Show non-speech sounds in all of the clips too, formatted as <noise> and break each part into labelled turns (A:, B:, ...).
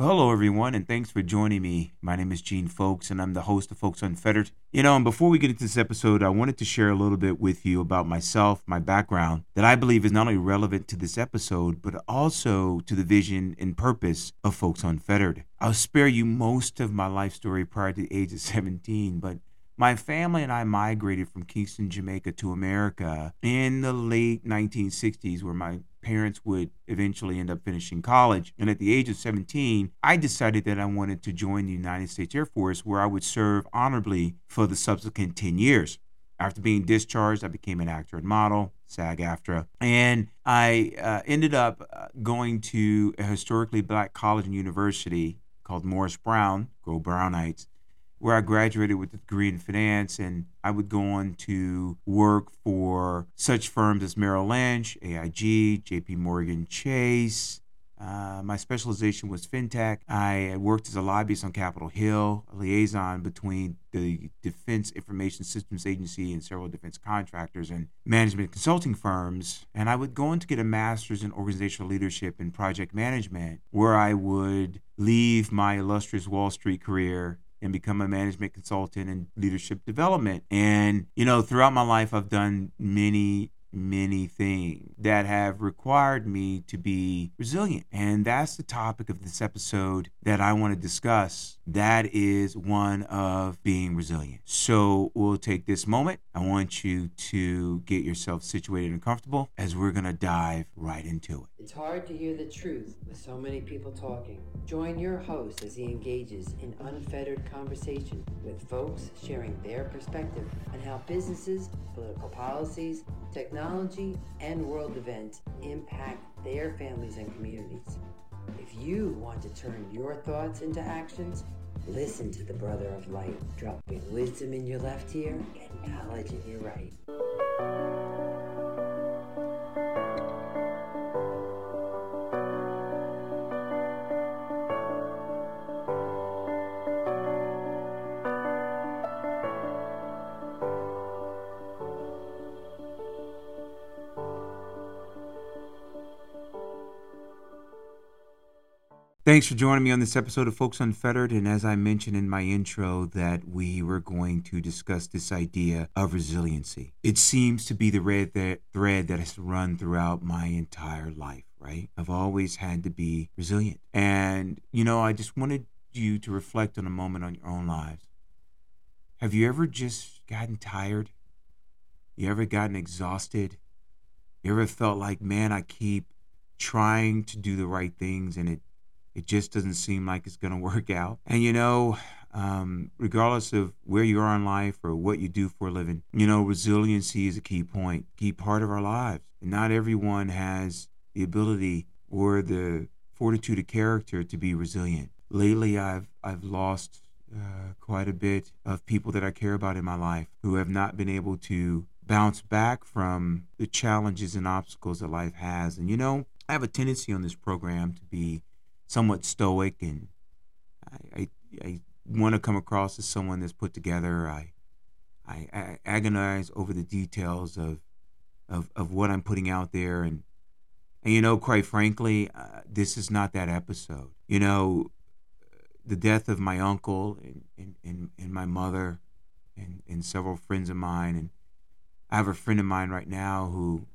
A: Well, hello, everyone, and thanks for joining me. My name is Gene Folkes, and I'm the host of Folkes Unfettered. You know, and before we get into this episode, I wanted to share a little bit with you about myself, my background, that I believe is not only relevant to this episode, but also to the vision and purpose of Folkes Unfettered. I'll spare you most of my life story prior to the age of <laughs> 17, but my family and I migrated from Kingston, Jamaica to America in the late 1960s, where my parents would eventually end up finishing college. And at the age of 17, I decided that I wanted to join the United States Air Force, where I would serve honorably for the subsequent 10 years. After being discharged, I became an actor and model, SAG AFTRA, and I uh, ended up uh, going to a historically black college and university called Morris Brown, go Brownites, where I graduated with a degree in finance, and I would go on to work for such firms as Merrill Lynch, AIG, JP Morgan Chase. Uh, my specialization was fintech. I worked as a lobbyist on Capitol Hill, a liaison between the Defense Information Systems Agency and several defense contractors and management consulting firms. And I would go on to get a master's in organizational leadership and project management, where I would leave my illustrious Wall Street career and become a management consultant and leadership development. And, you know, throughout my life, I've done many many things that have required me to be resilient. And that's the topic of this episode that I want to discuss. That is one of being resilient. So we'll take this moment. I want you to get yourself situated and comfortable as we're going to dive right into it.
B: It's hard to hear the truth with so many people talking. Join your host as he engages in unfettered conversation with folks sharing their perspective on how businesses, political policies, technology, and world events impact their families and communities. If you want to turn your thoughts into actions, listen to the Brother of Light, dropping wisdom in your left ear and knowledge in your right.
A: Thanks for joining me on this episode of Folkes Unfettered. And as I mentioned in my intro, that we were going to discuss this idea of resiliency. It seems to be the red thread that has run throughout my entire life, right? I've always had to be resilient. And, you know, I just wanted you to reflect on a moment on your own lives. Have you ever just gotten tired? You ever gotten exhausted? You ever felt like, man, I keep trying to do the right things and it it just doesn't seem like it's going to work out. And you know, um, regardless of where you are in life or what you do for a living, you know, resiliency is a key point, key part of our lives. And not everyone has the ability or the fortitude of character to be resilient. Lately, I've I've lost uh, quite a bit of people that I care about in my life who have not been able to bounce back from the challenges and obstacles that life has. And you know, I have a tendency on this program to be somewhat stoic and I, I, I want to come across as someone that's put together. I, I, I agonize over the details of, of, of what I'm putting out there. And, and you know, quite frankly, uh, this is not that episode. You know, the death of my uncle and, and, and, and my mother and, and several friends of mine. And I have a friend of mine right now who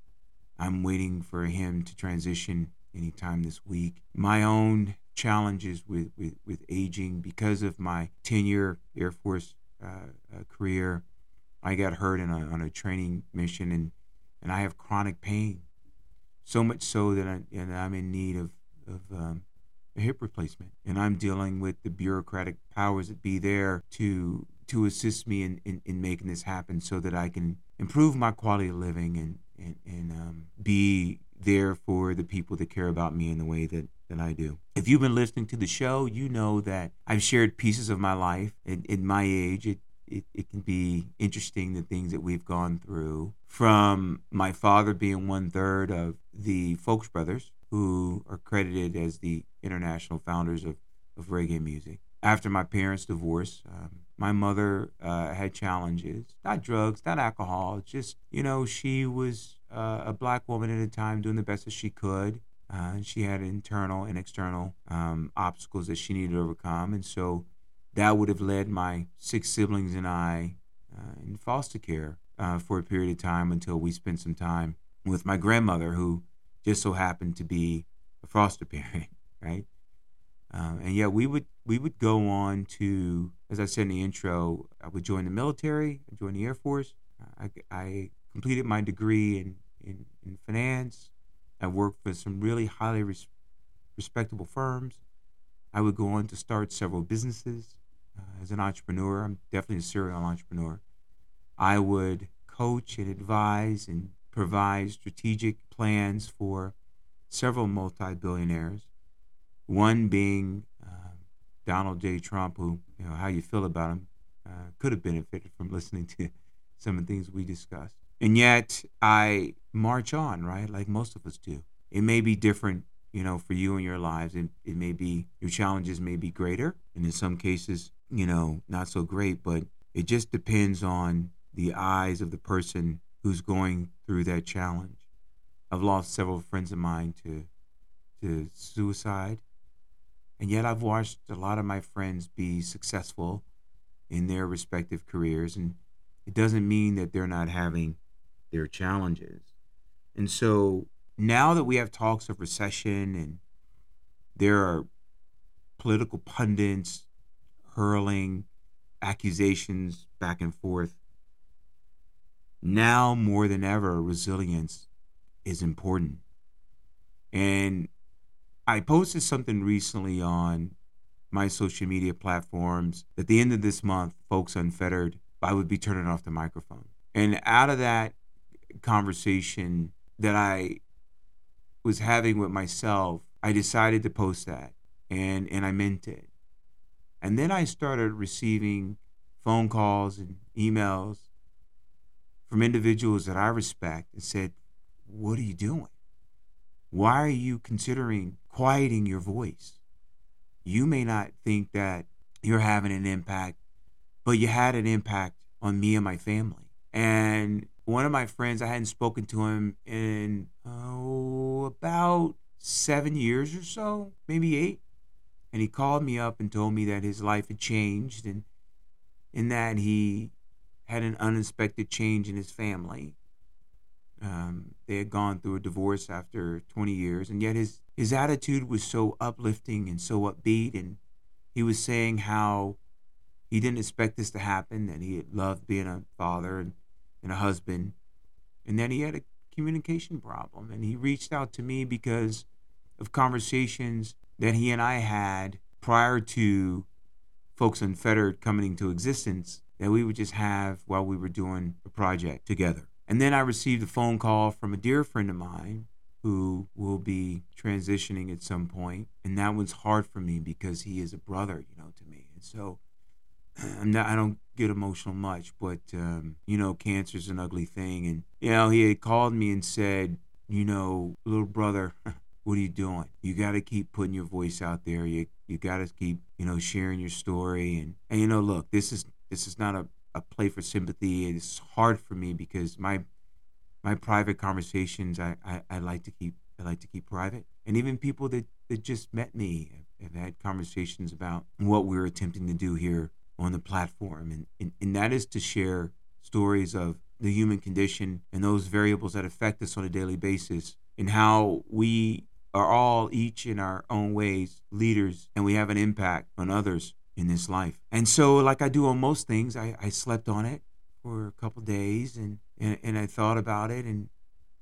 A: I'm waiting for him to transition anytime this week. My own challenges with, with, with aging because of my 10 year Air Force uh, uh, career. I got hurt in a, on a training mission and, and I have chronic pain. So much so that I, and I'm in need of, of um, a hip replacement. And I'm dealing with the bureaucratic powers that be there to to assist me in, in, in making this happen so that I can improve my quality of living and, and, and um, be there for the people that care about me in the way that, that I do. If you've been listening to the show, you know that I've shared pieces of my life. At, at my age, it, it, it can be interesting the things that we've gone through. From my father being one third of the Folkes Brothers, who are credited as the international founders of, of reggae music. After my parents' divorce, um, my mother uh, had challenges, not drugs, not alcohol, just, you know, she was uh, a black woman at a time doing the best that she could. Uh, she had internal and external um, obstacles that she needed to overcome. And so that would have led my six siblings and I uh, in foster care uh, for a period of time until we spent some time with my grandmother, who just so happened to be a foster <laughs> parent, right? Uh, and yeah, we would we would go on to, as I said in the intro, I would join the military, join the Air Force. I, I completed my degree in, in, in finance. I worked for some really highly res- respectable firms. I would go on to start several businesses uh, as an entrepreneur. I'm definitely a serial entrepreneur. I would coach and advise and provide strategic plans for several multi billionaires, one being uh, Donald J. Trump, who, you know, how you feel about him uh, could have benefited from listening to some of the things we discussed. And yet I march on, right? Like most of us do. It may be different, you know, for you in your lives. It, it may be, your challenges may be greater. And in some cases, you know, not so great, but it just depends on the eyes of the person who's going through that challenge. I've lost several friends of mine to to suicide, and yet I've watched a lot of my friends be successful in their respective careers, and it doesn't mean that they're not having their challenges. And so now that we have talks of recession and there are political pundits hurling accusations back and forth, now more than ever, resilience is important. And I posted something recently on my social media platforms. At the end of this month, folkes unfettered, I would be turning off the microphone. And out of that conversation that I was having with myself, I decided to post that and, and I meant it. And then I started receiving phone calls and emails from individuals that I respect and said, What are you doing? Why are you considering quieting your voice? You may not think that you're having an impact, but you had an impact on me and my family. And one of my friends, I hadn't spoken to him in oh, about seven years or so, maybe eight. And he called me up and told me that his life had changed and in that he had an unexpected change in his family. Um, they had gone through a divorce after 20 years, and yet his, his attitude was so uplifting and so upbeat. And he was saying how he didn't expect this to happen, that he had loved being a father and, and a husband, and that he had a communication problem. And he reached out to me because of conversations that he and I had prior to Folkes Unfettered coming into existence that we would just have while we were doing a project together. And then I received a phone call from a dear friend of mine who will be transitioning at some point, and that was hard for me because he is a brother, you know, to me. And so I'm not, I don't get emotional much, but um, you know, cancer is an ugly thing. And you know, he had called me and said, you know, little brother, <laughs> what are you doing? You got to keep putting your voice out there. You you got to keep, you know, sharing your story. And and you know, look, this is this is not a, a play for sympathy. It's hard for me because my my private conversations I, I, I like to keep I like to keep private. And even people that, that just met me have, have had conversations about what we're attempting to do here on the platform. And, and, and that is to share stories of the human condition and those variables that affect us on a daily basis and how we are all each in our own ways leaders and we have an impact on others in this life. And so, like I do on most things, I, I slept on it for a couple days and, and, and I thought about it and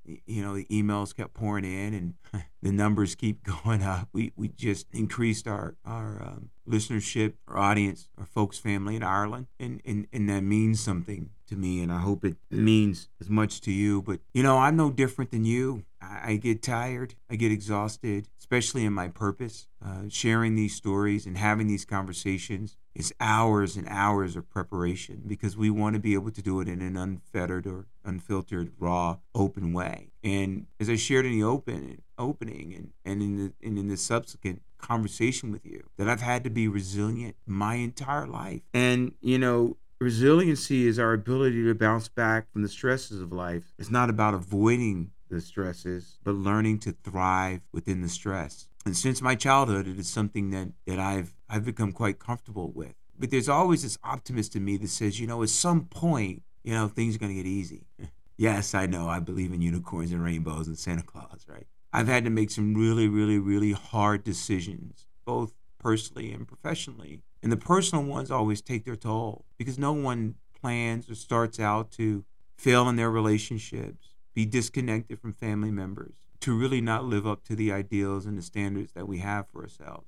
A: you know the emails kept pouring in and <laughs> the numbers keep <laughs> going up. We we just increased our our um, listenership our audience our folks family in ireland. And, and and that means something to me and i hope it means as much to you. But you know i'm no different than you. I, I get tired. I get exhausted especially in my purpose uh, sharing these stories and having these conversations is hours and hours of preparation because we want to be able to do it in an unfettered or unfiltered, raw, open way. And as I shared in the open opening and, and in the and in the subsequent conversation with you, that I've had to be resilient my entire life. And you know, resiliency is our ability to bounce back from the stresses of life. It's not about avoiding the stresses, but learning to thrive within the stress. And since my childhood, it is something that, that I've I've become quite comfortable with. But there's always this optimist in me that says, you know, at some point, you know, things are gonna get easy. <laughs> yes, I know I believe in unicorns and rainbows and Santa Claus, right? I've had to make some really, really, really hard decisions, both personally and professionally. And the personal ones always take their toll because no one plans or starts out to fail in their relationships, be disconnected from family members, to really not live up to the ideals and the standards that we have for ourselves.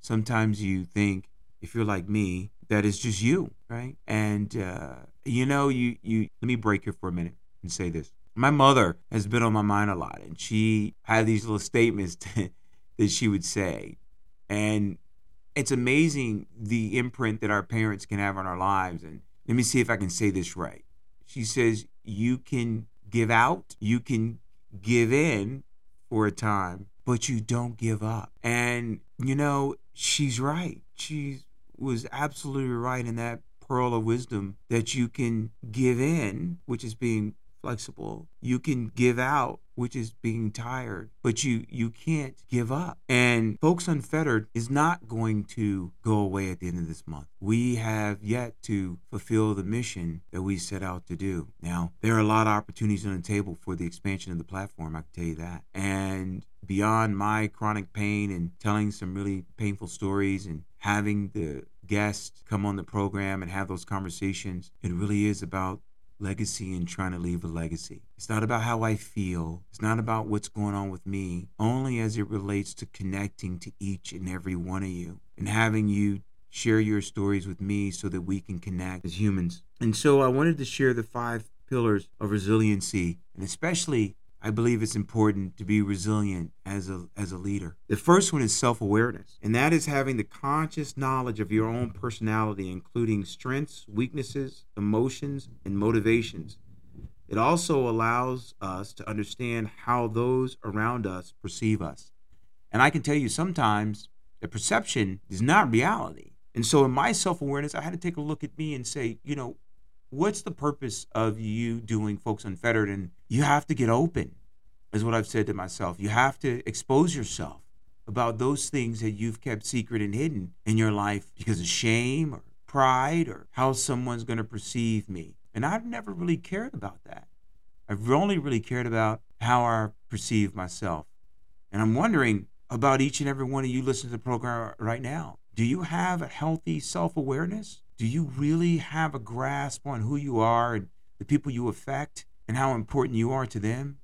A: Sometimes you think, if you're like me, that it's just you, right? And uh, you know, you you let me break here for a minute and say this. My mother has been on my mind a lot, and she had these little statements <laughs> that she would say, and it's amazing the imprint that our parents can have on our lives. And let me see if I can say this right. She says, You can give out, you can give in for a time, but you don't give up. And, you know, she's right. She was absolutely right in that pearl of wisdom that you can give in, which is being flexible. You can give out, which is being tired, but you you can't give up. And Folkes Unfettered is not going to go away at the end of this month. We have yet to fulfill the mission that we set out to do. Now, there are a lot of opportunities on the table for the expansion of the platform, I can tell you that. And beyond my chronic pain and telling some really painful stories and having the guests come on the program and have those conversations, it really is about legacy and trying to leave a legacy. It's not about how I feel. It's not about what's going on with me, only as it relates to connecting to each and every one of you and having you share your stories with me so that we can connect as humans. And so I wanted to share the five pillars of resiliency and especially I believe it's important to be resilient as a as a leader. The first one is self-awareness, and that is having the conscious knowledge of your own personality, including strengths, weaknesses, emotions, and motivations. It also allows us to understand how those around us perceive us. And I can tell you sometimes the perception is not reality. And so in my self-awareness, I had to take a look at me and say, you know, what's the purpose of you doing folkes unfettered and you have to get open is what i've said to myself. You have to expose yourself about those things that you've kept secret and hidden in your life because of shame or pride or how someone's going to perceive me. And i've never really cared about that. I've only really cared about how i perceive myself. And i'm wondering about each and every one of you listening to the program right now. Do you have a healthy self-awareness? Do you really have a grasp on who you are and the people you affect and how important you are to them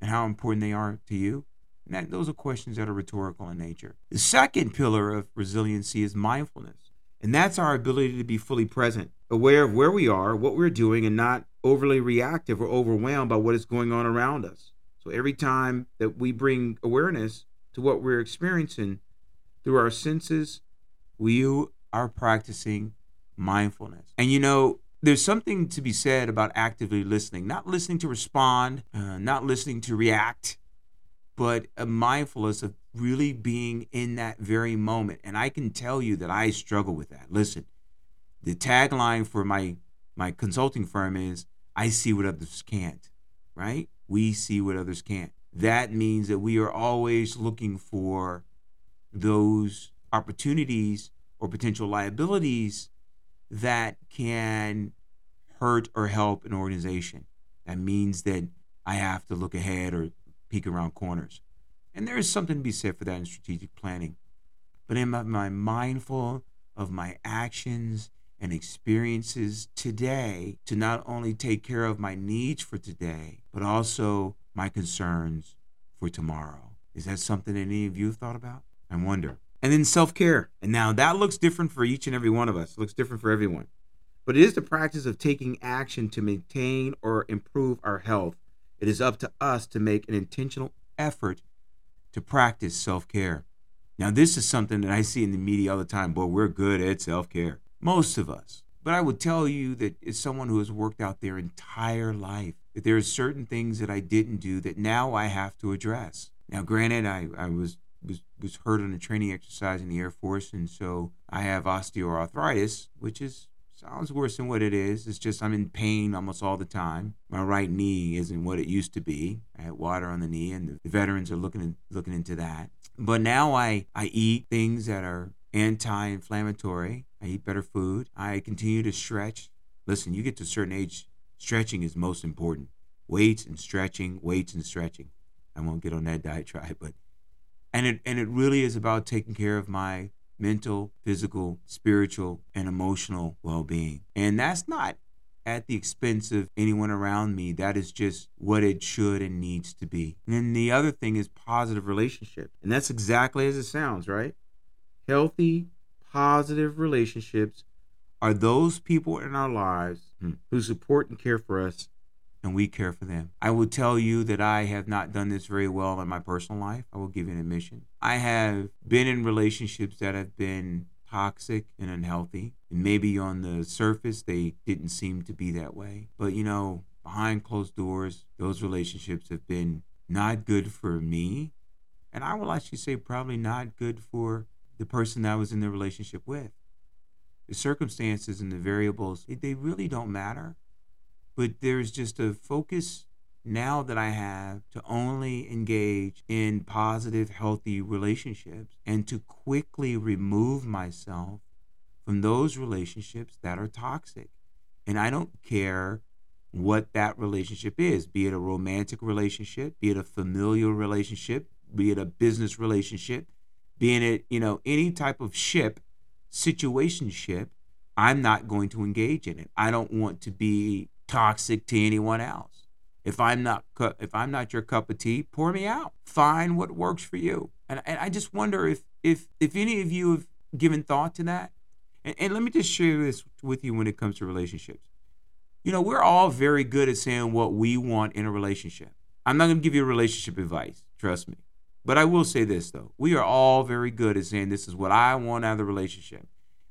A: and how important they are to you? And that, those are questions that are rhetorical in nature. The second pillar of resiliency is mindfulness. And that's our ability to be fully present, aware of where we are, what we're doing, and not overly reactive or overwhelmed by what is going on around us. So every time that we bring awareness to what we're experiencing through our senses, we are practicing mindfulness. And you know, there's something to be said about actively listening, not listening to respond, uh, not listening to react, but a mindfulness of really being in that very moment. And I can tell you that I struggle with that. Listen, the tagline for my my consulting firm is I see what others can't, right? We see what others can't. That means that we are always looking for those opportunities or potential liabilities that can hurt or help an organization. That means that I have to look ahead or peek around corners. And there is something to be said for that in strategic planning. But am I mindful of my actions and experiences today to not only take care of my needs for today, but also my concerns for tomorrow? Is that something any of you have thought about? I wonder and then self care. And now that looks different for each and every one of us, it looks different for everyone. But it is the practice of taking action to maintain or improve our health. It is up to us to make an intentional effort to practice self care. Now, this is something that I see in the media all the time. Boy, we're good at self care. Most of us. But I would tell you that as someone who has worked out their entire life, that there are certain things that I didn't do that now I have to address. Now, granted, I, I was was was hurt on a training exercise in the Air Force, and so I have osteoarthritis, which is sounds worse than what it is. It's just I'm in pain almost all the time. My right knee isn't what it used to be. I had water on the knee, and the veterans are looking in, looking into that. But now I I eat things that are anti-inflammatory. I eat better food. I continue to stretch. Listen, you get to a certain age, stretching is most important. Weights and stretching, weights and stretching. I won't get on that diet <laughs> diatribe, but and it and it really is about taking care of my mental, physical, spiritual, and emotional well-being. And that's not at the expense of anyone around me. That is just what it should and needs to be. And then the other thing is positive relationships. And that's exactly as it sounds, right? Healthy, positive relationships are those people in our lives hmm, who support and care for us and we care for them. I will tell you that I have not done this very well in my personal life. I will give you an admission. I have been in relationships that have been toxic and unhealthy. And maybe on the surface, they didn't seem to be that way. But, you know, behind closed doors, those relationships have been not good for me. And I will actually say, probably not good for the person that I was in the relationship with. The circumstances and the variables, they really don't matter. But there's just a focus now that I have to only engage in positive, healthy relationships and to quickly remove myself from those relationships that are toxic. And I don't care what that relationship is be it a romantic relationship, be it a familial relationship, be it a business relationship, being it, you know, any type of ship, situation ship, I'm not going to engage in it. I don't want to be toxic to anyone else. If I'm not if I'm not your cup of tea, pour me out. Find what works for you. And, and I just wonder if if if any of you have given thought to that. And, and let me just share this with you when it comes to relationships. You know, we're all very good at saying what we want in a relationship. I'm not going to give you relationship advice, trust me. But I will say this though. We are all very good at saying this is what I want out of the relationship.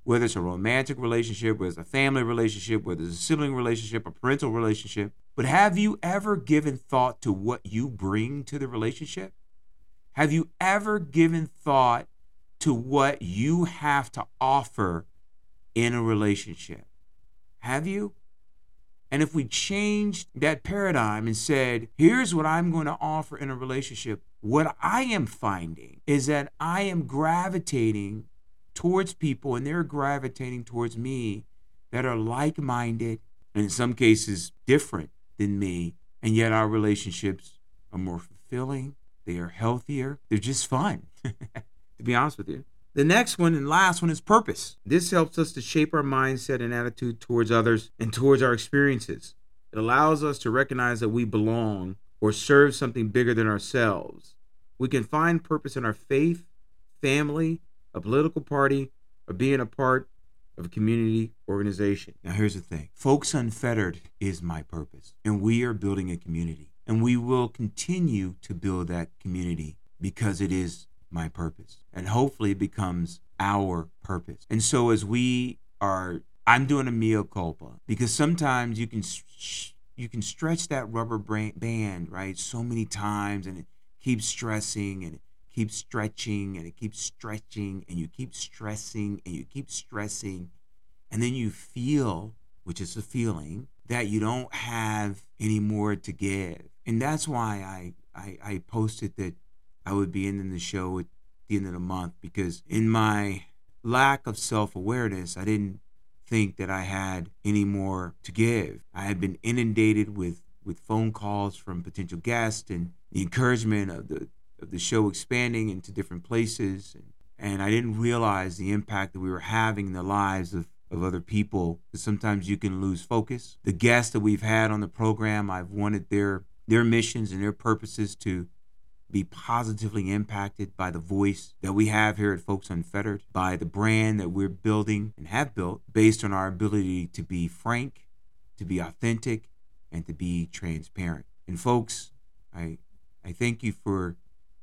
A: Whether it's a romantic relationship, whether it's a family relationship, whether it's a sibling relationship, a parental relationship. But have you ever given thought to what you bring to the relationship? Have you ever given thought to what you have to offer in a relationship? Have you? And if we changed that paradigm and said, here's what I'm going to offer in a relationship, what I am finding is that I am gravitating towards people and they're gravitating towards me that are like minded and in some cases different than me. And yet our relationships are more fulfilling, they are healthier, they're just fun, <laughs> to be honest with you. The next one and last one is purpose. This helps us to shape our mindset and attitude towards others and towards our experiences. It allows us to recognize that we belong or serve something bigger than ourselves. We can find purpose in our faith, family, a political party, or being a part of a community organization. Now, here's the thing Folkes Unfettered is my purpose, and we are building a community. And we will continue to build that community because it is my purpose. And hopefully it becomes our purpose. And so as we are I'm doing a mea culpa because sometimes you can you can stretch that rubber band, right? So many times and it keeps stressing and it keeps stretching and it keeps stretching and you keep stressing and you keep stressing and then you feel, which is a feeling, that you don't have any more to give. And that's why I I, I posted that I would be ending the show at the end of the month because in my lack of self awareness, I didn't think that I had any more to give. I had been inundated with, with phone calls from potential guests and the encouragement of the the show expanding into different places and, and I didn't realize the impact that we were having in the lives of of other people. Sometimes you can lose focus. The guests that we've had on the program, I've wanted their their missions and their purposes to be positively impacted by the voice that we have here at Folkes Unfettered, by the brand that we're building and have built based on our ability to be frank, to be authentic, and to be transparent. And folks, I I thank you for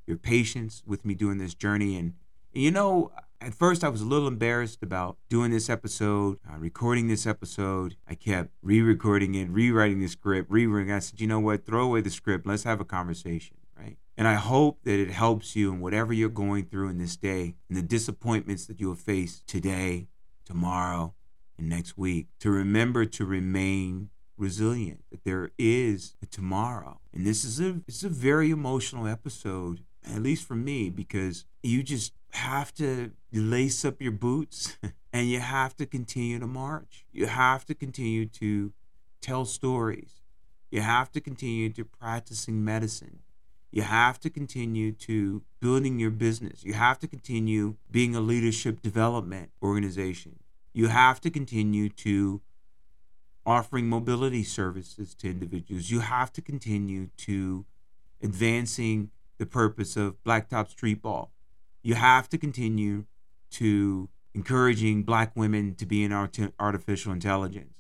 A: your patience with me doing this journey. And, and you know, at first I was a little embarrassed about doing this episode, uh, recording this episode. I kept re-recording it, rewriting the script, rewriting. I said, you know what? Throw away the script. Let's have a conversation. Right? And I hope that it helps you in whatever you're going through in this day and the disappointments that you'll face today, tomorrow, and next week to remember to remain resilient, that there is a tomorrow. And this is a it's a very emotional episode, at least for me, because you just have to lace up your boots <laughs> and you have to continue to march. You have to continue to tell stories. You have to continue to practicing medicine. You have to continue to building your business. You have to continue being a leadership development organization. You have to continue to offering mobility services to individuals. You have to continue to advancing the purpose of Blacktop Street Ball. You have to continue to encouraging black women to be in art- artificial intelligence.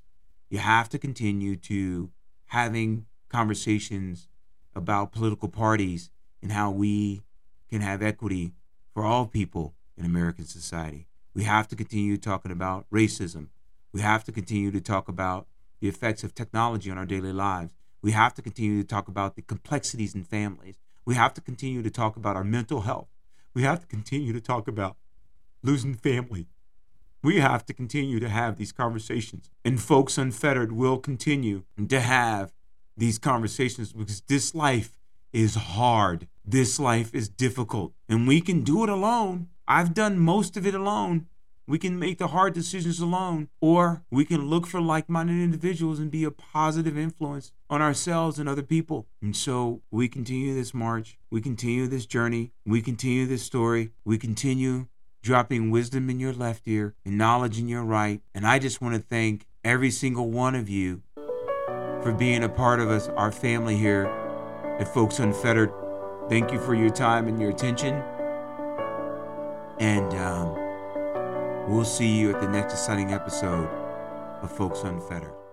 A: You have to continue to having conversations about political parties and how we can have equity for all people in American society. We have to continue talking about racism. We have to continue to talk about the effects of technology on our daily lives. We have to continue to talk about the complexities in families. We have to continue to talk about our mental health. We have to continue to talk about losing family. We have to continue to have these conversations. And Folkes Unfettered will continue to have these conversations because this life is hard. This life is difficult. And we can do it alone. I've done most of it alone. We can make the hard decisions alone, or we can look for like minded individuals and be a positive influence on ourselves and other people. And so we continue this march, we continue this journey, we continue this story, we continue dropping wisdom in your left ear and knowledge in your right. And I just want to thank every single one of you for being a part of us, our family here at Folkes Unfettered. Thank you for your time and your attention. And, um, We'll see you at the next exciting episode of Folkes Unfettered.